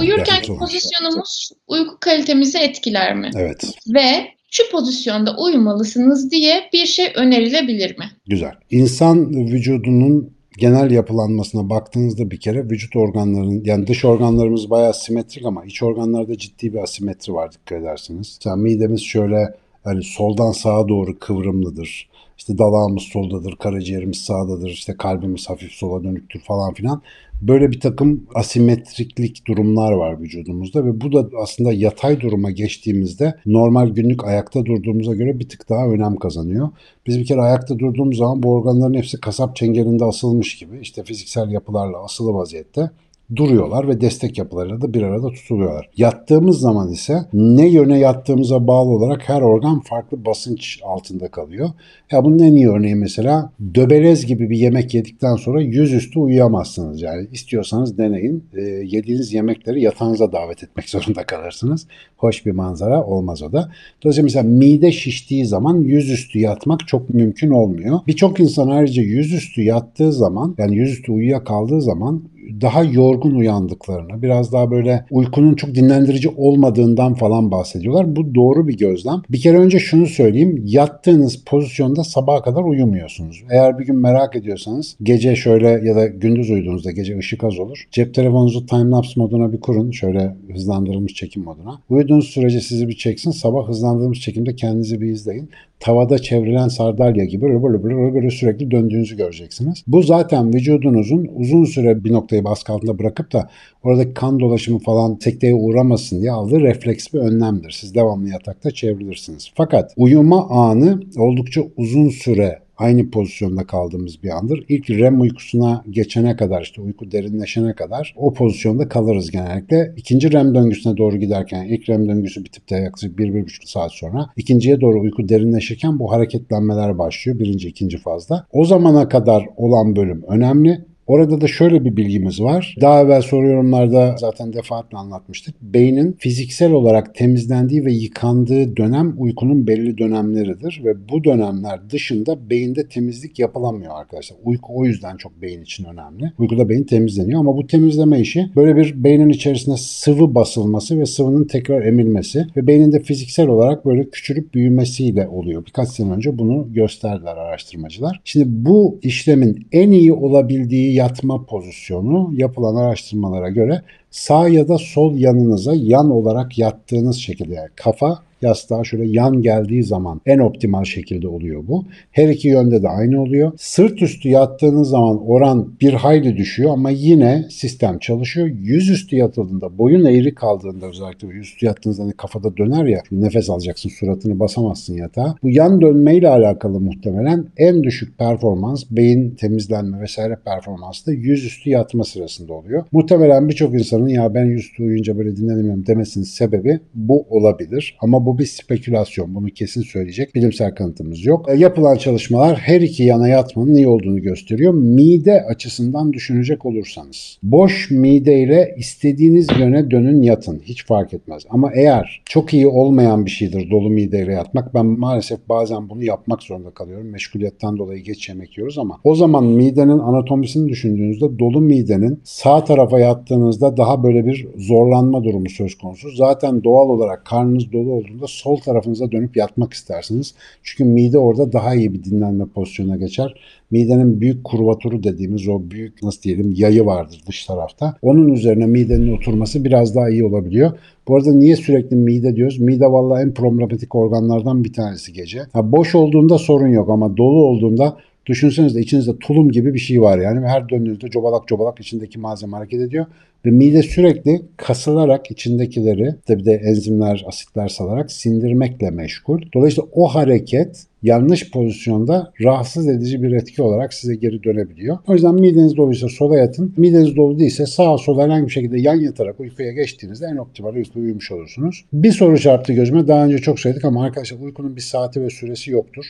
Uyurkenki Evet, pozisyonumuz uyku kalitemizi etkiler mi? Evet, Ve şu pozisyonda uyumalısınız diye bir şey önerilebilir mi? güzel. İnsan vücudunun genel yapılanmasına baktığınızda bir kere vücut organlarının yani dış organlarımız bayağı simetrik ama iç organlarda ciddi bir asimetri var dikkat ederseniz. Mesela midemiz şöyle hani soldan sağa doğru kıvrımlıdır. İşte dalağımız soldadır, karaciğerimiz sağdadır, işte kalbimiz hafif sola dönüktür falan filan. Böyle bir takım asimetriklik durumlar var vücudumuzda ve bu da aslında yatay duruma geçtiğimizde normal günlük ayakta durduğumuza göre bir tık daha önem kazanıyor. Biz bir kere ayakta durduğumuz zaman bu organların hepsi kasap çengelinde asılmış gibi işte fiziksel yapılarla asılı vaziyette duruyorlar ve destek yapılarıyla da bir arada tutuluyorlar. Yattığımız zaman ise ne yöne yattığımıza bağlı olarak her organ farklı basınç altında kalıyor. Ya bunun en iyi örneği mesela döbelez gibi bir yemek yedikten sonra yüzüstü uyuyamazsınız. Yani istiyorsanız deneyin. E, yediğiniz yemekleri yatağınıza davet etmek zorunda kalırsınız. Hoş bir manzara olmaz o da. Dolayısıyla mesela mide şiştiği zaman yüzüstü yatmak çok mümkün olmuyor. Birçok insan ayrıca yüzüstü yattığı zaman yani yüzüstü uyuyakaldığı zaman daha yorgun uyandıklarını, biraz daha böyle uykunun çok dinlendirici olmadığından falan bahsediyorlar. Bu doğru bir gözlem. Bir kere önce şunu söyleyeyim. Yattığınız pozisyonda sabaha kadar uyumuyorsunuz. Eğer bir gün merak ediyorsanız gece şöyle ya da gündüz uyuduğunuzda gece ışık az olur. Cep telefonunuzu timelapse moduna bir kurun. Şöyle hızlandırılmış çekim moduna. Uyuduğunuz sürece sizi bir çeksin. Sabah hızlandırılmış çekimde kendinizi bir izleyin tavada çevrilen sardalya gibi böyle böyle böyle, sürekli döndüğünüzü göreceksiniz. Bu zaten vücudunuzun uzun süre bir noktayı baskı altında bırakıp da oradaki kan dolaşımı falan sekteye uğramasın diye aldığı refleks bir önlemdir. Siz devamlı yatakta çevrilirsiniz. Fakat uyuma anı oldukça uzun süre aynı pozisyonda kaldığımız bir andır. İlk REM uykusuna geçene kadar işte uyku derinleşene kadar o pozisyonda kalırız genellikle. İkinci REM döngüsüne doğru giderken ilk REM döngüsü bitip de yaklaşık 1-1,5 saat sonra ikinciye doğru uyku derinleşirken bu hareketlenmeler başlıyor birinci ikinci fazda. O zamana kadar olan bölüm önemli. Orada da şöyle bir bilgimiz var. Daha evvel soru yorumlarda zaten defaatle anlatmıştık. Beynin fiziksel olarak temizlendiği ve yıkandığı dönem uykunun belli dönemleridir ve bu dönemler dışında beyinde temizlik yapılamıyor arkadaşlar. Uyku o yüzden çok beyin için önemli. Uykuda beyin temizleniyor ama bu temizleme işi böyle bir beynin içerisinde sıvı basılması ve sıvının tekrar emilmesi ve beyninde fiziksel olarak böyle küçülüp büyümesiyle oluyor. Birkaç sene önce bunu gösterdiler araştırmacılar. Şimdi bu işlemin en iyi olabildiği yatma pozisyonu yapılan araştırmalara göre sağ ya da sol yanınıza yan olarak yattığınız şekilde yani kafa yastığa şöyle yan geldiği zaman en optimal şekilde oluyor bu. Her iki yönde de aynı oluyor. Sırt üstü yattığınız zaman oran bir hayli düşüyor ama yine sistem çalışıyor. Yüzüstü yatıldığında, boyun eğri kaldığında özellikle yüzüstü yattığınızda hani kafada döner ya nefes alacaksın suratını basamazsın yatağa. Bu yan dönmeyle alakalı muhtemelen en düşük performans beyin temizlenme vesaire performansı da yüzüstü yatma sırasında oluyor. Muhtemelen birçok insanın ya ben yüzüstü uyuyunca böyle dinlenemiyorum demesinin sebebi bu olabilir. Ama bu bir spekülasyon. Bunu kesin söyleyecek bilimsel kanıtımız yok. E, yapılan çalışmalar her iki yana yatmanın iyi olduğunu gösteriyor. Mide açısından düşünecek olursanız. Boş mideyle istediğiniz yöne dönün yatın. Hiç fark etmez. Ama eğer çok iyi olmayan bir şeydir dolu mideyle yatmak. Ben maalesef bazen bunu yapmak zorunda kalıyorum. Meşguliyetten dolayı geç yemek yiyoruz ama o zaman midenin anatomisini düşündüğünüzde dolu midenin sağ tarafa yattığınızda daha böyle bir zorlanma durumu söz konusu. Zaten doğal olarak karnınız dolu olduğunda sol tarafınıza dönüp yatmak istersiniz. Çünkü mide orada daha iyi bir dinlenme pozisyonuna geçer. Midenin büyük kurvaturu dediğimiz o büyük nasıl diyelim yayı vardır dış tarafta. Onun üzerine midenin oturması biraz daha iyi olabiliyor. Bu arada niye sürekli mide diyoruz? Mide vallahi en problematik organlardan bir tanesi gece. Ha, boş olduğunda sorun yok ama dolu olduğunda Düşünsenize içinizde tulum gibi bir şey var yani. Her döndüğünüzde cobalak cobalak içindeki malzeme hareket ediyor. Ve mide sürekli kasılarak içindekileri tabi de enzimler, asitler salarak sindirmekle meşgul. Dolayısıyla o hareket yanlış pozisyonda rahatsız edici bir etki olarak size geri dönebiliyor. O yüzden mideniz doluysa sola yatın. Mideniz dolu değilse sağa sola herhangi bir şekilde yan yatarak uykuya geçtiğinizde en optimal uykuya uyumuş olursunuz. Bir soru çarptı gözüme. Daha önce çok söyledik ama arkadaşlar uykunun bir saati ve süresi yoktur.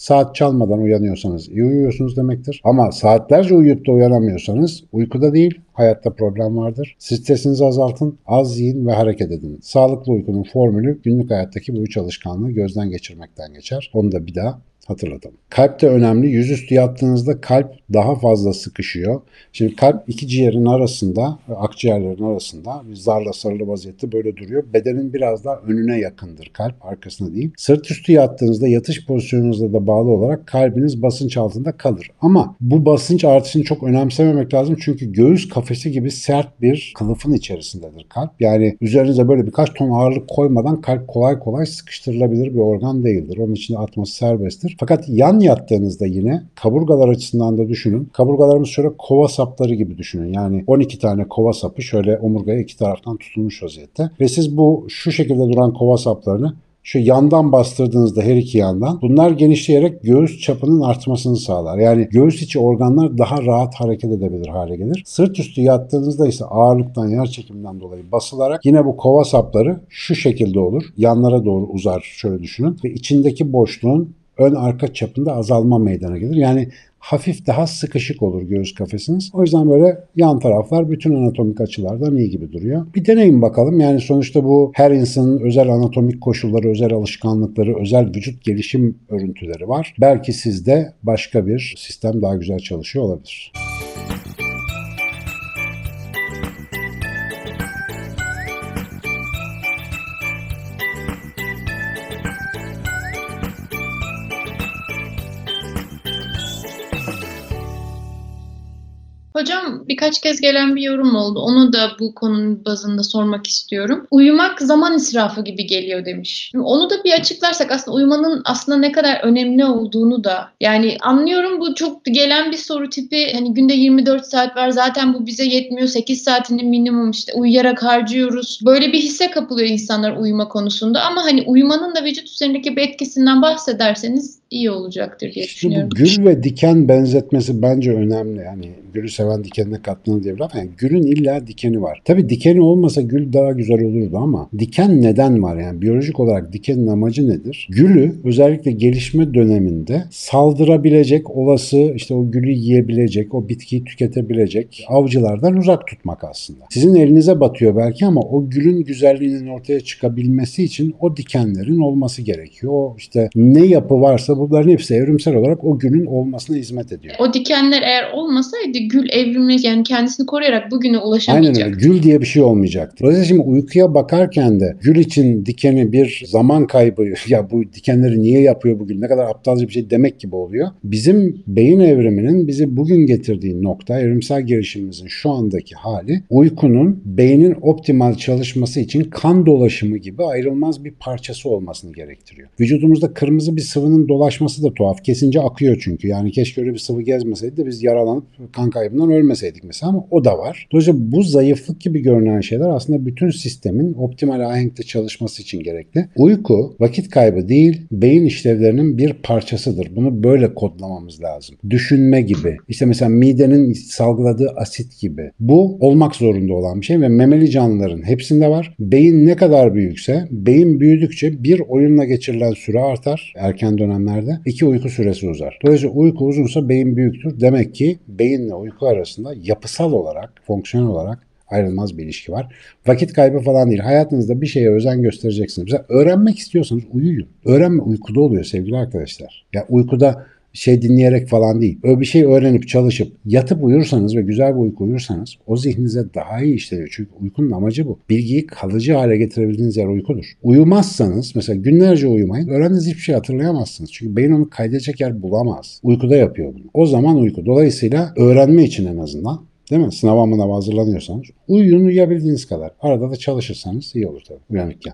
Saat çalmadan uyanıyorsanız iyi uyuyorsunuz demektir. Ama saatlerce uyuyup da uyanamıyorsanız uykuda değil hayatta problem vardır. Stresinizi azaltın, az yiyin ve hareket edin. Sağlıklı uykunun formülü günlük hayattaki bu üç alışkanlığı gözden geçirmekten geçer. Onu da bir daha hatırlatalım. Kalp de önemli. Yüzüstü yattığınızda kalp daha fazla sıkışıyor. Şimdi kalp iki ciğerin arasında, akciğerlerin arasında bir zarla sarılı vaziyette böyle duruyor. Bedenin biraz daha önüne yakındır kalp, arkasına değil. Sırt üstü yattığınızda yatış pozisyonunuzla da bağlı olarak kalbiniz basınç altında kalır. Ama bu basınç artışını çok önemsememek lazım çünkü göğüs kafesi gibi sert bir kılıfın içerisindedir kalp. Yani üzerinize böyle birkaç ton ağırlık koymadan kalp kolay kolay sıkıştırılabilir bir organ değildir. Onun için atması serbesttir. Fakat yan yattığınızda yine kaburgalar açısından da düşünün. Kaburgalarımız şöyle kova sapları gibi düşünün. Yani 12 tane kova sapı şöyle omurgaya iki taraftan tutulmuş vaziyette. Ve siz bu şu şekilde duran kova saplarını şu yandan bastırdığınızda her iki yandan bunlar genişleyerek göğüs çapının artmasını sağlar. Yani göğüs içi organlar daha rahat hareket edebilir hale gelir. Sırt üstü yattığınızda ise ağırlıktan, yer çekiminden dolayı basılarak yine bu kova sapları şu şekilde olur. Yanlara doğru uzar şöyle düşünün ve içindeki boşluğun ön arka çapında azalma meydana gelir. Yani hafif daha sıkışık olur göğüs kafesiniz. O yüzden böyle yan taraflar bütün anatomik açılardan iyi gibi duruyor. Bir deneyin bakalım. Yani sonuçta bu her insanın özel anatomik koşulları, özel alışkanlıkları, özel vücut gelişim örüntüleri var. Belki sizde başka bir sistem daha güzel çalışıyor olabilir. Hocam birkaç kez gelen bir yorum oldu. Onu da bu konunun bazında sormak istiyorum. Uyumak zaman israfı gibi geliyor demiş. Onu da bir açıklarsak aslında uyumanın aslında ne kadar önemli olduğunu da yani anlıyorum bu çok gelen bir soru tipi. Hani günde 24 saat var zaten bu bize yetmiyor. 8 saatini minimum işte uyuyarak harcıyoruz. Böyle bir hisse kapılıyor insanlar uyuma konusunda ama hani uyumanın da vücut üzerindeki bir etkisinden bahsederseniz iyi olacaktır diye İşte düşünüyorum. bu gül ve diken benzetmesi bence önemli. Yani gülü seven dikenine katlanır diye bir laf. Yani gülün illa dikeni var. Tabii dikeni olmasa gül daha güzel olurdu ama diken neden var? Yani biyolojik olarak dikenin amacı nedir? Gülü özellikle gelişme döneminde saldırabilecek, olası işte o gülü yiyebilecek, o bitkiyi tüketebilecek avcılardan uzak tutmak aslında. Sizin elinize batıyor belki ama o gülün güzelliğinin ortaya çıkabilmesi için o dikenlerin olması gerekiyor. O işte ne yapı varsa bunların hepsi evrimsel olarak o gülün olmasına hizmet ediyor. O dikenler eğer olmasaydı gül evrimi yani kendisini koruyarak bugüne Aynen ulaşamayacak. öyle. Gül diye bir şey olmayacaktı. Dolayısıyla şimdi uykuya bakarken de gül için dikeni bir zaman kaybı ya bu dikenleri niye yapıyor bugün ne kadar aptalca bir şey demek gibi oluyor. Bizim beyin evriminin bizi bugün getirdiği nokta evrimsel gelişimimizin şu andaki hali uykunun beynin optimal çalışması için kan dolaşımı gibi ayrılmaz bir parçası olmasını gerektiriyor. Vücudumuzda kırmızı bir sıvının dolaşması da tuhaf. Kesince akıyor çünkü. Yani keşke öyle bir sıvı gezmeseydi de biz yaralanıp kan kaybından ölmeseydik mesela ama o da var. Dolayısıyla bu zayıflık gibi görünen şeyler aslında bütün sistemin optimal ahenkte çalışması için gerekli. Uyku vakit kaybı değil, beyin işlevlerinin bir parçasıdır. Bunu böyle kodlamamız lazım. Düşünme gibi. İşte mesela midenin salgıladığı asit gibi. Bu olmak zorunda olan bir şey ve memeli canlıların hepsinde var. Beyin ne kadar büyükse, beyin büyüdükçe bir oyunla geçirilen süre artar erken dönemlerde. iki uyku süresi uzar. Dolayısıyla uyku uzunsa beyin büyüktür. Demek ki beyinle uyku arasında yapısal olarak, fonksiyonel olarak ayrılmaz bir ilişki var. Vakit kaybı falan değil. Hayatınızda bir şeye özen göstereceksiniz. Mesela öğrenmek istiyorsanız uyuyun. Öğrenme uykuda oluyor sevgili arkadaşlar. Ya uykuda şey dinleyerek falan değil. Öyle bir şey öğrenip çalışıp yatıp uyursanız ve güzel bir uyku uyursanız o zihninize daha iyi işliyor. Çünkü uykunun amacı bu. Bilgiyi kalıcı hale getirebildiğiniz yer uykudur. Uyumazsanız mesela günlerce uyumayın öğrendiğiniz hiçbir şey hatırlayamazsınız. Çünkü beyin onu kaydedecek yer bulamaz. Uykuda yapıyor bunu. O zaman uyku. Dolayısıyla öğrenme için en azından Değil mi? Sınava mınava hazırlanıyorsanız uyuyun uyuyabildiğiniz kadar. Arada da çalışırsanız iyi olur tabii uyanıkken.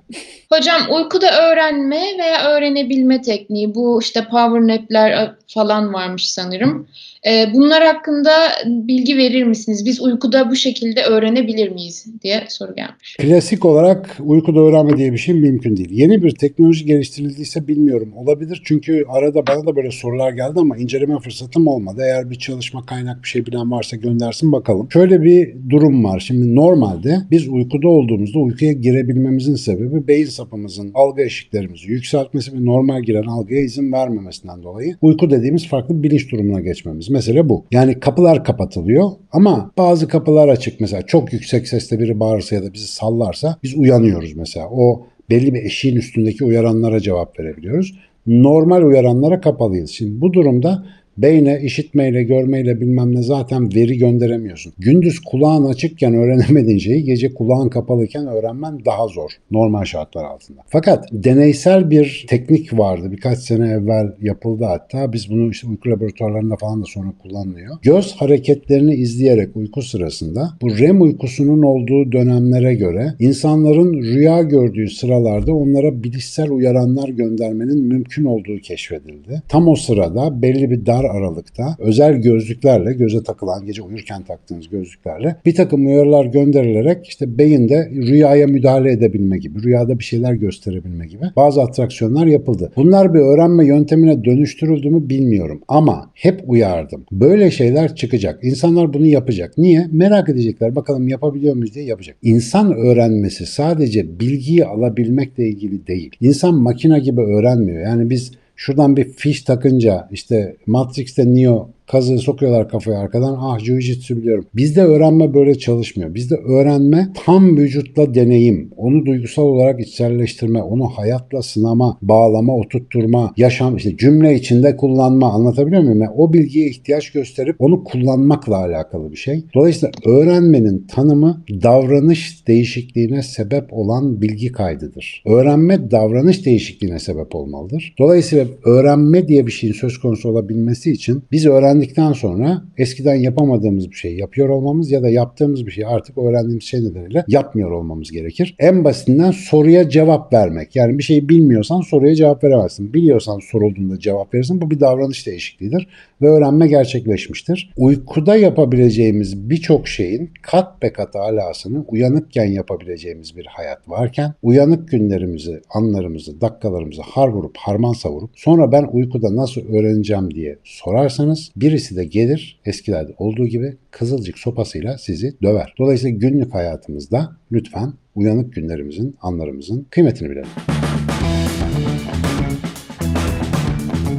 Hocam uykuda öğrenme veya öğrenebilme tekniği bu işte power nap'ler falan varmış sanırım. Ee, bunlar hakkında bilgi verir misiniz? Biz uykuda bu şekilde öğrenebilir miyiz diye soru gelmiş. Klasik olarak uykuda öğrenme diye bir şey mümkün değil. Yeni bir teknoloji geliştirildiyse bilmiyorum. Olabilir çünkü arada bana da böyle sorular geldi ama inceleme fırsatım olmadı. Eğer bir çalışma kaynak bir şey bilen varsa göndersin bakalım. Şöyle bir durum var. Şimdi normalde biz uykuda olduğumuzda uykuya girebilmemizin sebebi beyin sapımızın algı eşiklerimizi yükseltmesi ve normal giren algıya izin vermemesinden dolayı uyku dediğimiz farklı bir bilinç durumuna geçmemiz. Mesele bu. Yani kapılar kapatılıyor ama bazı kapılar açık. Mesela çok yüksek sesle biri bağırsa ya da bizi sallarsa biz uyanıyoruz mesela. O belli bir eşiğin üstündeki uyaranlara cevap verebiliyoruz. normal uyaranlara kapalıyız. Şimdi bu durumda beyne işitmeyle, görmeyle bilmem ne zaten veri gönderemiyorsun. Gündüz kulağın açıkken öğrenemediğin şeyi gece kulağın kapalıyken öğrenmen daha zor normal şartlar altında. Fakat deneysel bir teknik vardı. Birkaç sene evvel yapıldı hatta. Biz bunu işte uyku laboratuvarlarında falan da sonra kullanılıyor. Göz hareketlerini izleyerek uyku sırasında bu REM uykusunun olduğu dönemlere göre insanların rüya gördüğü sıralarda onlara bilişsel uyaranlar göndermenin mümkün olduğu keşfedildi. Tam o sırada belli bir dar aralıkta özel gözlüklerle göze takılan gece uyurken taktığınız gözlüklerle bir takım uyarılar gönderilerek işte beyinde rüyaya müdahale edebilme gibi, rüyada bir şeyler gösterebilme gibi bazı atraksiyonlar yapıldı. Bunlar bir öğrenme yöntemine dönüştürüldü mü bilmiyorum ama hep uyardım. Böyle şeyler çıkacak. İnsanlar bunu yapacak. Niye? Merak edecekler. Bakalım yapabiliyor muyuz diye yapacak. İnsan öğrenmesi sadece bilgiyi alabilmekle ilgili değil. İnsan makine gibi öğrenmiyor. Yani biz Şuradan bir fiş takınca işte Matrix'te Neo kazığı sokuyorlar kafaya arkadan. Ah jiu-jitsu biliyorum. Bizde öğrenme böyle çalışmıyor. Bizde öğrenme tam vücutla deneyim. Onu duygusal olarak içselleştirme. Onu hayatla sınama, bağlama, oturtturma, yaşam işte cümle içinde kullanma. Anlatabiliyor muyum? Yani o bilgiye ihtiyaç gösterip onu kullanmakla alakalı bir şey. Dolayısıyla öğrenmenin tanımı davranış değişikliğine sebep olan bilgi kaydıdır. Öğrenme davranış değişikliğine sebep olmalıdır. Dolayısıyla öğrenme diye bir şeyin söz konusu olabilmesi için biz öğren öğrendikten sonra eskiden yapamadığımız bir şey yapıyor olmamız ya da yaptığımız bir şey artık öğrendiğimiz şey nedeniyle yapmıyor olmamız gerekir. En basitinden soruya cevap vermek. Yani bir şeyi bilmiyorsan soruya cevap veremezsin. Biliyorsan sorulduğunda cevap verirsin. Bu bir davranış değişikliğidir ve öğrenme gerçekleşmiştir. Uykuda yapabileceğimiz birçok şeyin kat be kat alasını uyanıkken yapabileceğimiz bir hayat varken uyanık günlerimizi, anlarımızı, dakikalarımızı har vurup harman savurup sonra ben uykuda nasıl öğreneceğim diye sorarsanız birisi de gelir eskilerde olduğu gibi kızılcık sopasıyla sizi döver. Dolayısıyla günlük hayatımızda lütfen uyanık günlerimizin, anlarımızın kıymetini bilelim.